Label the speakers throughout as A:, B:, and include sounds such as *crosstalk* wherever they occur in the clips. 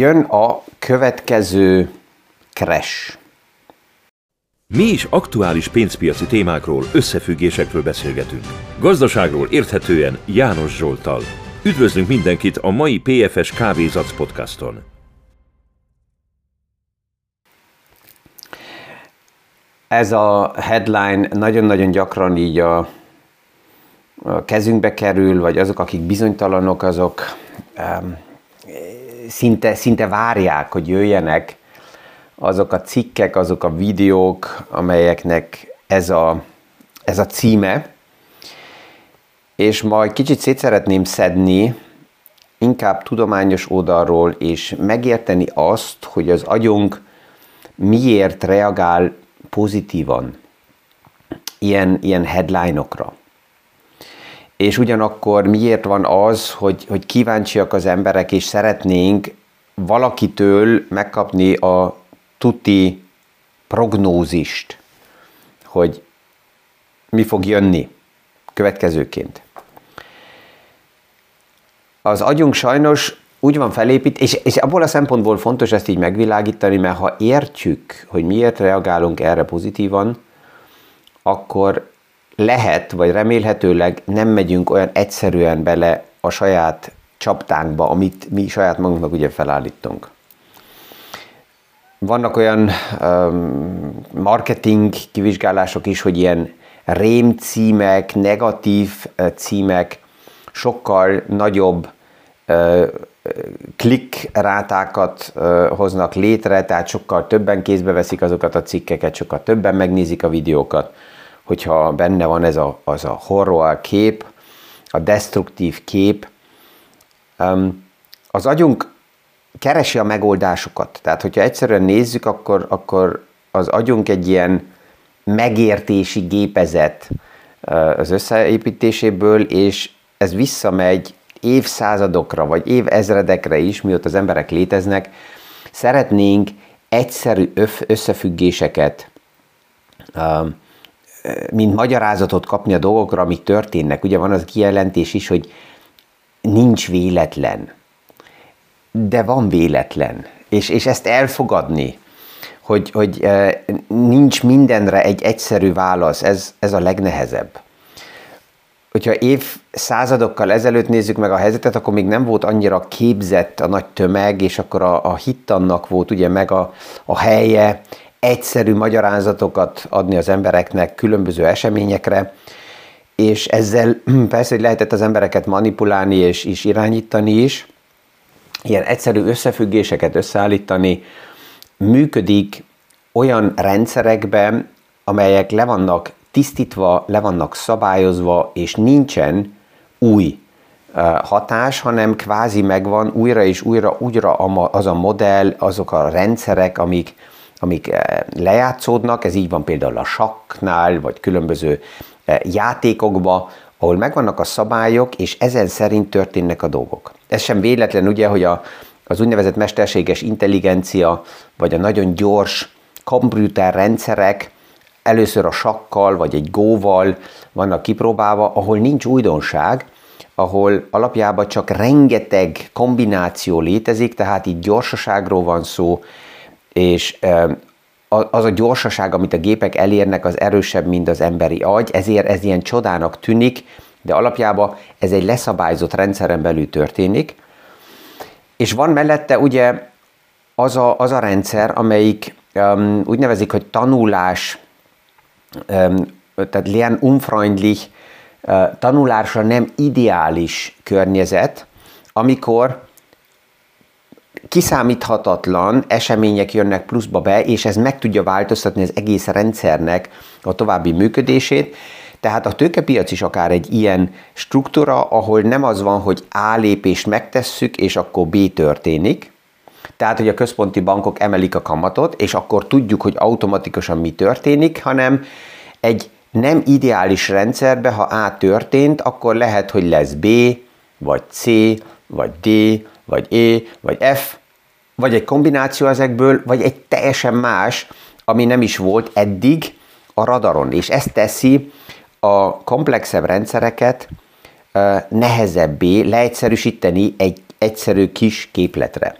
A: jön a következő crash.
B: Mi is aktuális pénzpiaci témákról, összefüggésekről beszélgetünk. Gazdaságról érthetően János Zsoltal. Üdvözlünk mindenkit a mai PFS Kávézac podcaston.
A: Ez a headline nagyon-nagyon gyakran így a, a kezünkbe kerül, vagy azok, akik bizonytalanok, azok um, szinte, szinte várják, hogy jöjjenek azok a cikkek, azok a videók, amelyeknek ez a, ez a címe, és majd kicsit szét szeretném szedni, inkább tudományos oldalról, és megérteni azt, hogy az agyunk miért reagál pozitívan ilyen, ilyen headline-okra. És ugyanakkor miért van az, hogy, hogy kíváncsiak az emberek, és szeretnénk valakitől megkapni a tuti prognózist, hogy mi fog jönni következőként. Az agyunk sajnos úgy van felépít, és, és abból a szempontból fontos ezt így megvilágítani, mert ha értjük, hogy miért reagálunk erre pozitívan, akkor lehet, vagy remélhetőleg nem megyünk olyan egyszerűen bele a saját csaptánkba, amit mi saját magunknak ugye felállítunk. Vannak olyan um, marketing kivizsgálások is, hogy ilyen rém címek, negatív címek sokkal nagyobb uh, klik rátákat uh, hoznak létre, tehát sokkal többen kézbe veszik azokat a cikkeket, sokkal többen megnézik a videókat, hogyha benne van ez a, az a horror kép, a destruktív kép. Um, az agyunk keresi a megoldásokat. Tehát, hogyha egyszerűen nézzük, akkor, akkor az agyunk egy ilyen megértési gépezet az összeépítéséből, és ez visszamegy évszázadokra, vagy évezredekre is, mióta az emberek léteznek, szeretnénk egyszerű összefüggéseket, mint magyarázatot kapni a dolgokra, amik történnek. Ugye van az kijelentés is, hogy nincs véletlen de van véletlen. És, és ezt elfogadni, hogy, hogy nincs mindenre egy egyszerű válasz, ez, ez a legnehezebb. Hogyha évszázadokkal ezelőtt nézzük meg a helyzetet, akkor még nem volt annyira képzett a nagy tömeg, és akkor a, a hittannak volt ugye meg a, a helye, egyszerű magyarázatokat adni az embereknek különböző eseményekre, és ezzel *clears throat* persze, hogy lehetett az embereket manipulálni és, és irányítani is, ilyen egyszerű összefüggéseket összeállítani, működik olyan rendszerekben, amelyek le vannak tisztítva, le vannak szabályozva, és nincsen új hatás, hanem kvázi megvan újra és újra, újra az a modell, azok a rendszerek, amik, amik lejátszódnak, ez így van például a sakknál, vagy különböző játékokban, ahol megvannak a szabályok, és ezen szerint történnek a dolgok. Ez sem véletlen ugye, hogy a, az úgynevezett mesterséges intelligencia, vagy a nagyon gyors rendszerek először a sakkal, vagy egy góval vannak kipróbálva, ahol nincs újdonság, ahol alapjában csak rengeteg kombináció létezik, tehát itt gyorsaságról van szó, és az a gyorsaság, amit a gépek elérnek, az erősebb, mint az emberi agy, ezért ez ilyen csodának tűnik, de alapjában ez egy leszabályzott rendszeren belül történik, és van mellette ugye az a, az a rendszer, amelyik um, úgy nevezik, hogy tanulás, um, tehát lern unfreundlich, uh, tanulásra nem ideális környezet, amikor kiszámíthatatlan események jönnek pluszba be, és ez meg tudja változtatni az egész rendszernek a további működését. Tehát a tőkepiac is akár egy ilyen struktúra, ahol nem az van, hogy A lépést megtesszük, és akkor B történik, tehát, hogy a központi bankok emelik a kamatot, és akkor tudjuk, hogy automatikusan mi történik, hanem egy nem ideális rendszerbe, ha A történt, akkor lehet, hogy lesz B, vagy C, vagy D, vagy E, vagy F, vagy egy kombináció ezekből, vagy egy teljesen más, ami nem is volt eddig a radaron. És ezt teszi a komplexebb rendszereket nehezebbé leegyszerűsíteni egy egyszerű kis képletre.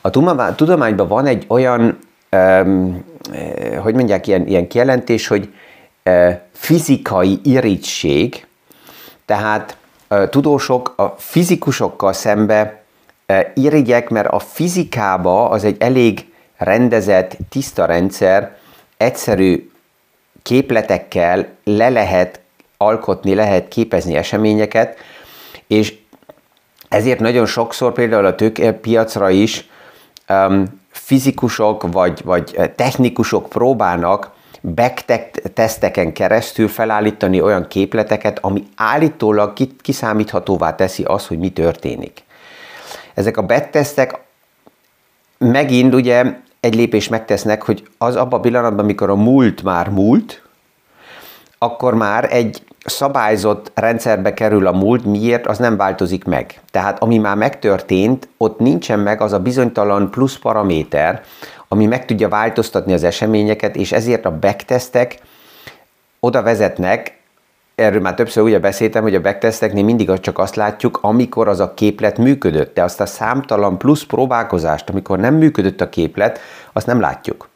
A: A tudományban van egy olyan, hogy mondják, ilyen, ilyen kijelentés, hogy fizikai irítség, tehát tudósok a fizikusokkal szembe uh, irigyek, mert a fizikába az egy elég rendezett, tiszta rendszer, egyszerű képletekkel le lehet alkotni, lehet képezni eseményeket, és ezért nagyon sokszor például a tőkepiacra is um, fizikusok vagy, vagy technikusok próbálnak backtesteken keresztül felállítani olyan képleteket, ami állítólag kiszámíthatóvá teszi az, hogy mi történik. Ezek a backtestek megint ugye egy lépés megtesznek, hogy az abban a pillanatban, amikor a múlt már múlt, akkor már egy szabályzott rendszerbe kerül a múlt, miért, az nem változik meg. Tehát ami már megtörtént, ott nincsen meg az a bizonytalan plusz paraméter, ami meg tudja változtatni az eseményeket, és ezért a backtestek oda vezetnek, erről már többször ugye beszéltem, hogy a backtesteknél mindig csak azt látjuk, amikor az a képlet működött, de azt a számtalan plusz próbálkozást, amikor nem működött a képlet, azt nem látjuk.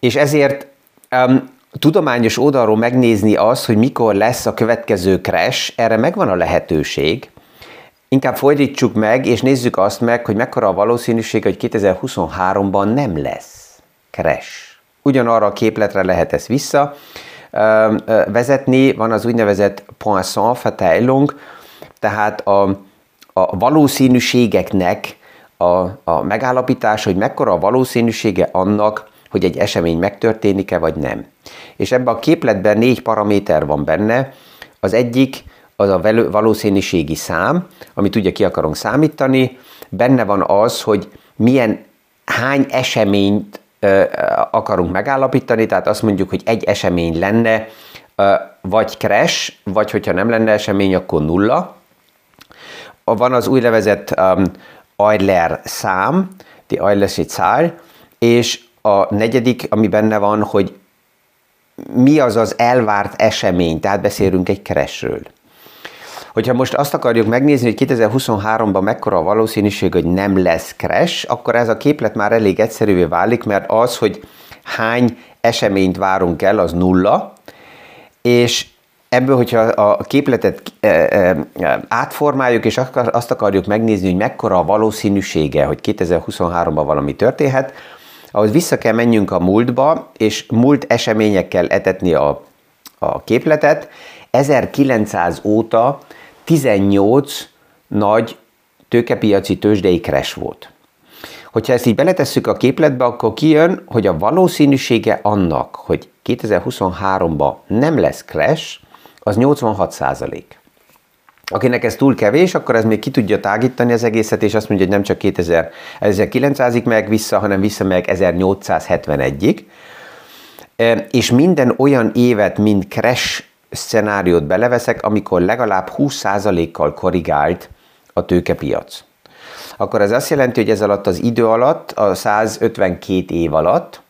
A: És ezért um, tudományos oldalról megnézni azt, hogy mikor lesz a következő crash, erre megvan a lehetőség. Inkább fordítsuk meg, és nézzük azt meg, hogy mekkora a valószínűség, hogy 2023-ban nem lesz crash. Ugyanarra a képletre lehet ezt vissza vezetni, van az úgynevezett Poisson Verteilung, tehát a, a valószínűségeknek a, a megállapítás, hogy mekkora a valószínűsége annak, hogy egy esemény megtörténik-e vagy nem. És ebben a képletben négy paraméter van benne. Az egyik az a valószínűségi szám, amit ugye ki akarunk számítani. Benne van az, hogy milyen, hány eseményt akarunk megállapítani, tehát azt mondjuk, hogy egy esemény lenne, vagy crash, vagy hogyha nem lenne esemény, akkor nulla. Van az úgynevezett um, Euler szám, die Eulersche Zahl, és a negyedik, ami benne van, hogy mi az az elvárt esemény, tehát beszélünk egy keresről. Hogyha most azt akarjuk megnézni, hogy 2023-ban mekkora a valószínűség, hogy nem lesz crash, akkor ez a képlet már elég egyszerűvé válik, mert az, hogy hány eseményt várunk el, az nulla, és ebből, hogyha a képletet e, e, átformáljuk, és azt akarjuk megnézni, hogy mekkora a valószínűsége, hogy 2023-ban valami történhet, ahhoz vissza kell menjünk a múltba, és múlt eseményekkel etetni a, a képletet. 1900 óta 18 nagy tőkepiaci tőzsdei crash volt. Hogyha ezt így beletesszük a képletbe, akkor kijön, hogy a valószínűsége annak, hogy 2023-ban nem lesz crash, az 86 százalék. Akinek ez túl kevés, akkor ez még ki tudja tágítani az egészet, és azt mondja, hogy nem csak 2900-ig meg vissza, hanem vissza meg 1871-ig. És minden olyan évet, mint crash szenáriót beleveszek, amikor legalább 20%-kal korrigált a tőkepiac. Akkor ez azt jelenti, hogy ez alatt az idő alatt, a 152 év alatt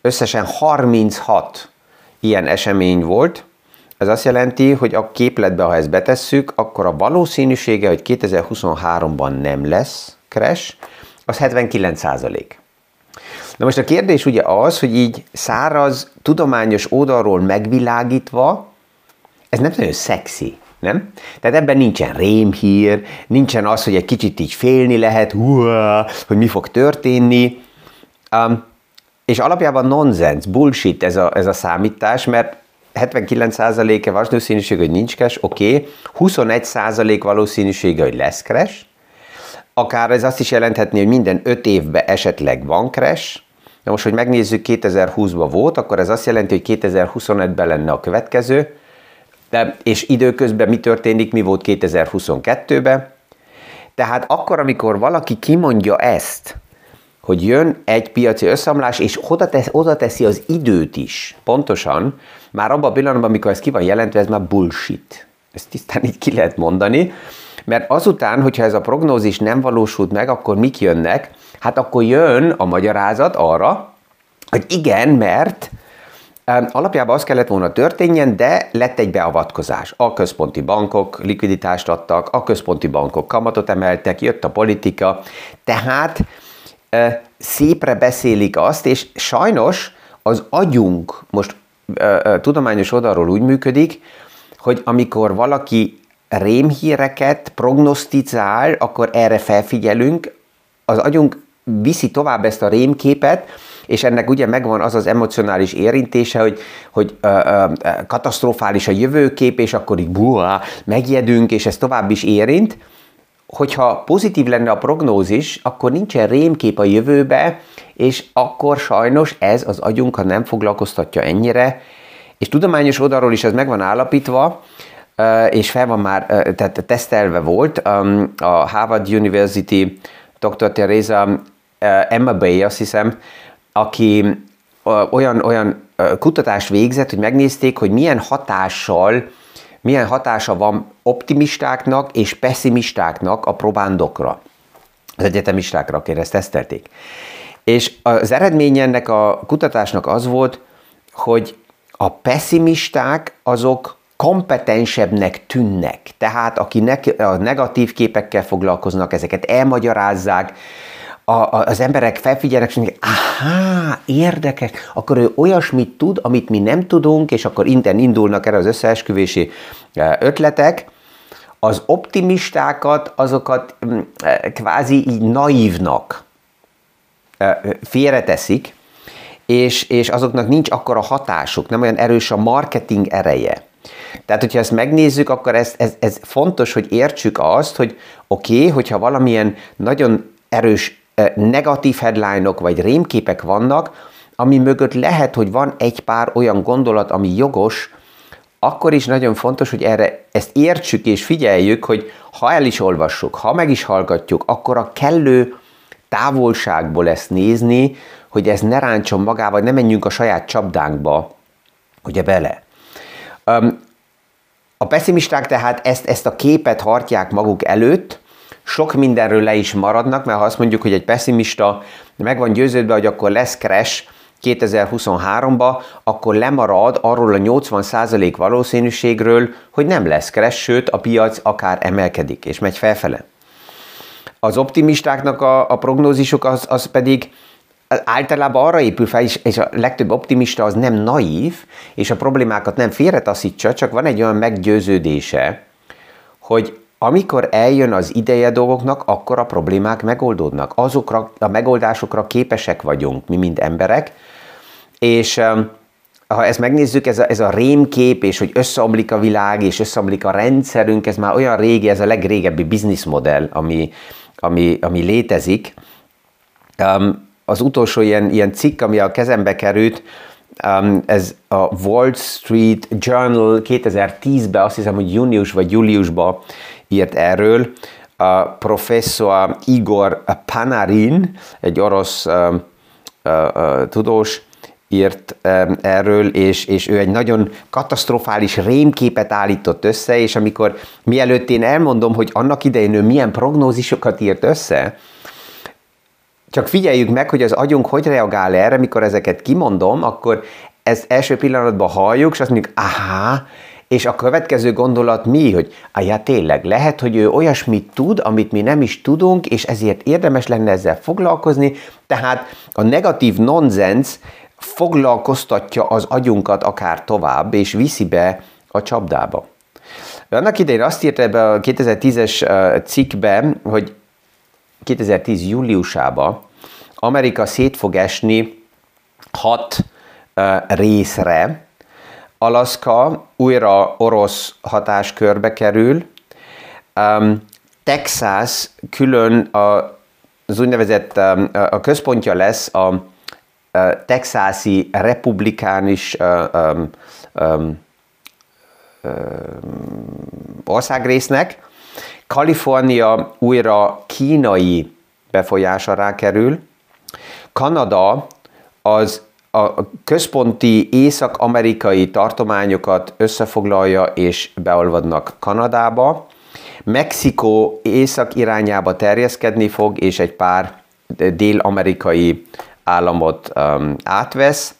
A: összesen 36 ilyen esemény volt, ez azt jelenti, hogy a képletbe, ha ezt betesszük, akkor a valószínűsége, hogy 2023-ban nem lesz crash, az 79 százalék. Na most a kérdés ugye az, hogy így száraz, tudományos oldalról megvilágítva, ez nem nagyon szexi, nem? Tehát ebben nincsen rémhír, nincsen az, hogy egy kicsit így félni lehet, huá, hogy mi fog történni. Um, és alapjában nonsens, bullshit ez a, ez a számítás, mert 79%-e valószínűség, hogy nincs crash, oké, okay. 21% valószínűsége, hogy lesz crash, akár ez azt is jelenthetné, hogy minden 5 évben esetleg van crash, Na most, hogy megnézzük, 2020-ban volt, akkor ez azt jelenti, hogy 2025-ben lenne a következő, de, és időközben mi történik, mi volt 2022-ben. Tehát akkor, amikor valaki kimondja ezt, hogy jön egy piaci összeomlás, és oda, tesz, oda teszi az időt is, pontosan, már abban a pillanatban, amikor ez ki van jelentve, ez már bullshit. Ezt tisztán így ki lehet mondani, mert azután, hogyha ez a prognózis nem valósult meg, akkor mik jönnek? Hát akkor jön a magyarázat arra, hogy igen, mert Alapjában az kellett volna történjen, de lett egy beavatkozás. A központi bankok likviditást adtak, a központi bankok kamatot emeltek, jött a politika, tehát szépre beszélik azt, és sajnos az agyunk most tudományos oldalról úgy működik, hogy amikor valaki rémhíreket prognosztizál, akkor erre felfigyelünk, az agyunk viszi tovább ezt a rémképet, és ennek ugye megvan az az emocionális érintése, hogy, hogy ö, ö, katasztrofális a jövőkép, és akkor így buá, megjedünk, és ez tovább is érint. Hogyha pozitív lenne a prognózis, akkor nincsen rémkép a jövőbe, és akkor sajnos ez az agyunk, ha nem foglalkoztatja ennyire, és tudományos oldalról is ez meg van állapítva, és fel van már, tehát tesztelve volt, a Harvard University dr. Teresa Emma Bay, azt hiszem, aki olyan, olyan kutatást végzett, hogy megnézték, hogy milyen hatással, milyen hatása van optimistáknak és pessimistáknak a probándokra, az egyetemistákra, akire ezt tesztelték. És az eredmény ennek a kutatásnak az volt, hogy a pessimisták azok kompetensebbnek tűnnek. Tehát aki a negatív képekkel foglalkoznak, ezeket elmagyarázzák, a, a, az emberek felfigyelnek, és mondják, aha, érdekes, akkor ő olyasmit tud, amit mi nem tudunk, és akkor innen indulnak erre az összeesküvési e, ötletek, az optimistákat, azokat mm, e, kvázi így naívnak e, félreteszik, és, és azoknak nincs akkora hatásuk, nem olyan erős a marketing ereje. Tehát, hogyha ezt megnézzük, akkor ez, ez, ez fontos, hogy értsük azt, hogy oké, okay, hogyha valamilyen nagyon erős negatív headline-ok vagy rémképek vannak, ami mögött lehet, hogy van egy pár olyan gondolat, ami jogos, akkor is nagyon fontos, hogy erre ezt értsük és figyeljük, hogy ha el is olvassuk, ha meg is hallgatjuk, akkor a kellő távolságból ezt nézni, hogy ez ne ráncson magával, ne menjünk a saját csapdánkba, ugye bele. A pessimisták tehát ezt, ezt a képet hartják maguk előtt, sok mindenről le is maradnak, mert ha azt mondjuk, hogy egy pessimista meg van győződve, hogy akkor lesz crash 2023-ba, akkor lemarad arról a 80% valószínűségről, hogy nem lesz crash, sőt a piac akár emelkedik és megy felfele. Az optimistáknak a, a prognózisuk az, az pedig általában arra épül fel, és a legtöbb optimista az nem naív, és a problémákat nem félretaszítsa, csak van egy olyan meggyőződése, hogy amikor eljön az ideje dolgoknak, akkor a problémák megoldódnak. Azokra a megoldásokra képesek vagyunk mi, mint emberek, és ha ezt megnézzük, ez a, ez a rémkép, és hogy összeomlik a világ, és összeomlik a rendszerünk, ez már olyan régi, ez a legrégebbi bizniszmodell, ami, ami, ami létezik. Um, az utolsó ilyen, ilyen cikk, ami a kezembe került, Um, ez a Wall Street Journal 2010-ben, azt hiszem, hogy június vagy júliusban írt erről. A professzor Igor Panarin, egy orosz tudós, írt erről, és, és ő egy nagyon katasztrofális rémképet állított össze, és amikor mielőtt én elmondom, hogy annak idején ő milyen prognózisokat írt össze, csak figyeljük meg, hogy az agyunk hogy reagál erre, mikor ezeket kimondom, akkor ezt első pillanatban halljuk, és azt mondjuk, aha, és a következő gondolat mi, hogy ja tényleg, lehet, hogy ő olyasmit tud, amit mi nem is tudunk, és ezért érdemes lenne ezzel foglalkozni, tehát a negatív nonsens foglalkoztatja az agyunkat akár tovább, és viszi be a csapdába. Annak idején azt írta ebbe a 2010-es cikkbe, hogy 2010 júliusában Amerika szét fog esni hat részre, Alaska újra orosz hatáskörbe kerül, um, Texas külön a, az úgynevezett um, a központja lesz a, a texasi republikánus uh, um, um, országrésznek, Kalifornia újra kínai befolyás alá kerül, Kanada az a központi észak-amerikai tartományokat összefoglalja és beolvadnak Kanadába. Mexikó észak irányába terjeszkedni fog, és egy pár dél-amerikai államot um, átvesz.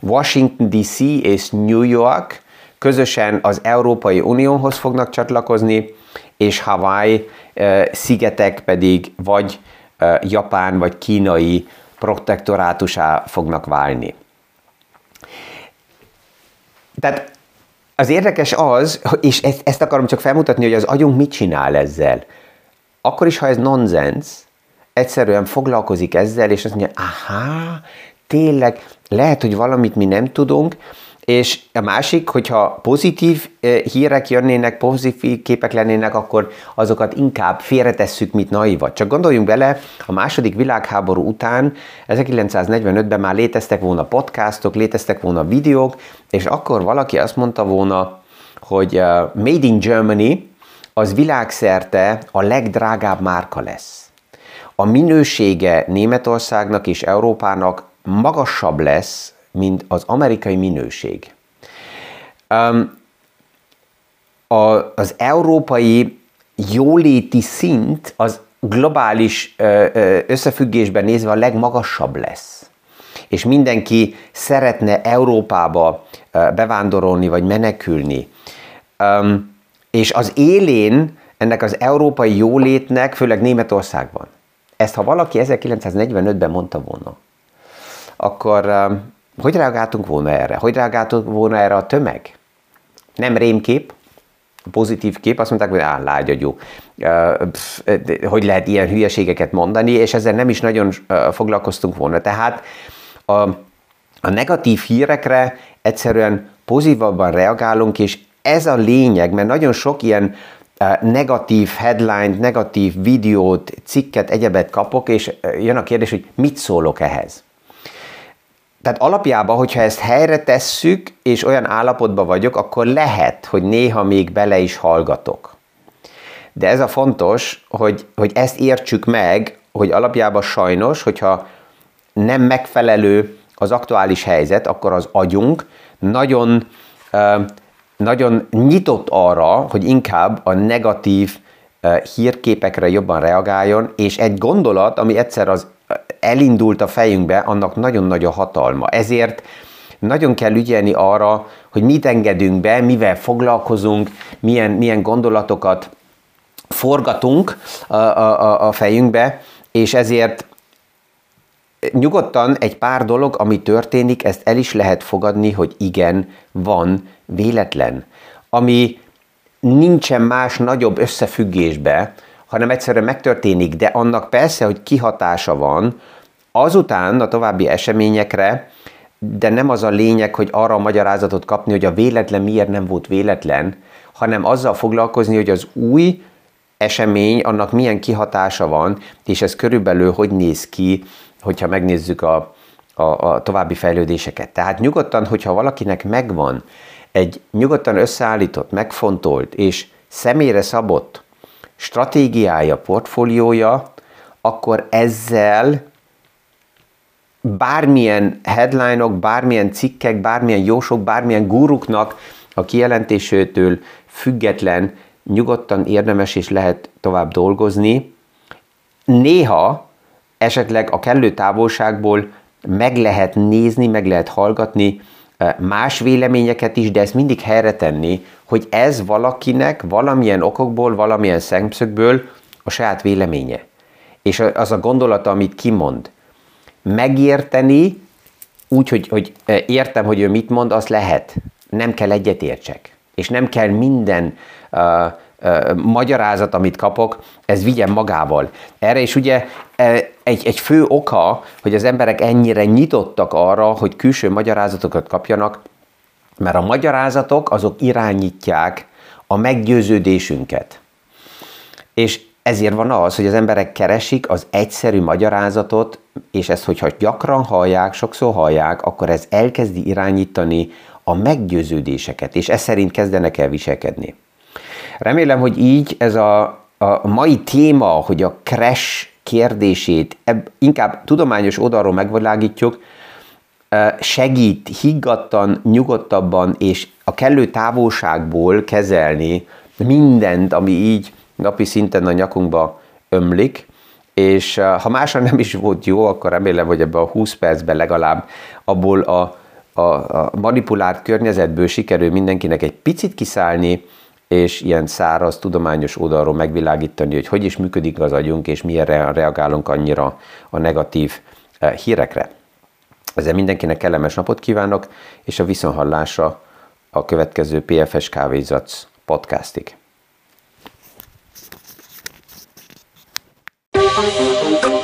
A: Washington DC és New York közösen az Európai Unióhoz fognak csatlakozni, és Hawaii szigetek pedig vagy japán vagy kínai protektorátusá fognak válni. Tehát az érdekes az, és ezt, ezt akarom csak felmutatni, hogy az agyunk mit csinál ezzel. Akkor is, ha ez nonsens, egyszerűen foglalkozik ezzel, és azt mondja, aha, tényleg, lehet, hogy valamit mi nem tudunk, és a másik, hogyha pozitív eh, hírek jönnének, pozitív képek lennének, akkor azokat inkább félretesszük, mint naivat. Csak gondoljunk bele, a második világháború után 1945-ben már léteztek volna podcastok, léteztek volna videók, és akkor valaki azt mondta volna, hogy uh, Made in Germany az világszerte a legdrágább márka lesz. A minősége Németországnak és Európának magasabb lesz, mint az amerikai minőség. A, az európai jóléti szint az globális összefüggésben nézve a legmagasabb lesz. És mindenki szeretne Európába bevándorolni vagy menekülni. És az élén ennek az európai jólétnek, főleg Németországban. Ezt ha valaki 1945-ben mondta volna, akkor hogy reagáltunk volna erre? Hogy reagáltunk volna erre a tömeg? Nem rémkép, pozitív kép, azt mondták, hogy áll, lágyagyú. Hogy lehet ilyen hülyeségeket mondani, és ezzel nem is nagyon foglalkoztunk volna. Tehát a, a negatív hírekre egyszerűen pozitívabban reagálunk, és ez a lényeg, mert nagyon sok ilyen negatív headline, negatív videót, cikket, egyebet kapok, és jön a kérdés, hogy mit szólok ehhez tehát alapjában, hogyha ezt helyre tesszük, és olyan állapotban vagyok, akkor lehet, hogy néha még bele is hallgatok. De ez a fontos, hogy, hogy ezt értsük meg, hogy alapjában sajnos, hogyha nem megfelelő az aktuális helyzet, akkor az agyunk nagyon, nagyon nyitott arra, hogy inkább a negatív hírképekre jobban reagáljon, és egy gondolat, ami egyszer az elindult a fejünkbe, annak nagyon nagy a hatalma. Ezért nagyon kell ügyelni arra, hogy mit engedünk be, mivel foglalkozunk, milyen, milyen gondolatokat forgatunk a, a, a fejünkbe, és ezért nyugodtan egy pár dolog, ami történik, ezt el is lehet fogadni, hogy igen, van véletlen. Ami nincsen más nagyobb összefüggésbe, hanem egyszerűen megtörténik, de annak persze, hogy kihatása van, azután a további eseményekre, de nem az a lényeg, hogy arra a magyarázatot kapni, hogy a véletlen miért nem volt véletlen, hanem azzal foglalkozni, hogy az új esemény, annak milyen kihatása van, és ez körülbelül hogy néz ki, hogyha megnézzük a, a, a további fejlődéseket. Tehát nyugodtan, hogyha valakinek megvan egy nyugodtan összeállított, megfontolt és személyre szabott stratégiája, portfóliója, akkor ezzel bármilyen headline-ok, bármilyen cikkek, bármilyen jósok, bármilyen guruknak a kijelentésétől független, nyugodtan érdemes és lehet tovább dolgozni. Néha esetleg a kellő távolságból meg lehet nézni, meg lehet hallgatni más véleményeket is, de ezt mindig helyre tenni, hogy ez valakinek valamilyen okokból, valamilyen szemszögből a saját véleménye. És az a gondolata, amit kimond. Megérteni, úgy, hogy, hogy értem, hogy ő mit mond, az lehet. Nem kell egyetértsek. És nem kell minden uh, magyarázat, amit kapok, ez vigyen magával. Erre is ugye egy, egy fő oka, hogy az emberek ennyire nyitottak arra, hogy külső magyarázatokat kapjanak, mert a magyarázatok azok irányítják a meggyőződésünket. És ezért van az, hogy az emberek keresik az egyszerű magyarázatot, és ezt, hogyha gyakran hallják, sokszor hallják, akkor ez elkezdi irányítani a meggyőződéseket, és ez szerint kezdenek el viselkedni. Remélem, hogy így ez a, a mai téma, hogy a crash kérdését ebb, inkább tudományos oldalról megvilágítjuk, segít higgadtan, nyugodtabban és a kellő távolságból kezelni mindent, ami így napi szinten a nyakunkba ömlik, és ha másra nem is volt jó, akkor remélem, hogy ebbe a 20 percben legalább abból a, a, a manipulált környezetből sikerül mindenkinek egy picit kiszállni, és ilyen száraz, tudományos oldalról megvilágítani, hogy hogy is működik az agyunk, és milyen reagálunk annyira a negatív eh, hírekre. Ezzel mindenkinek kellemes napot kívánok, és a viszonhallásra a következő PFS Kávézac podcastig. Thank you.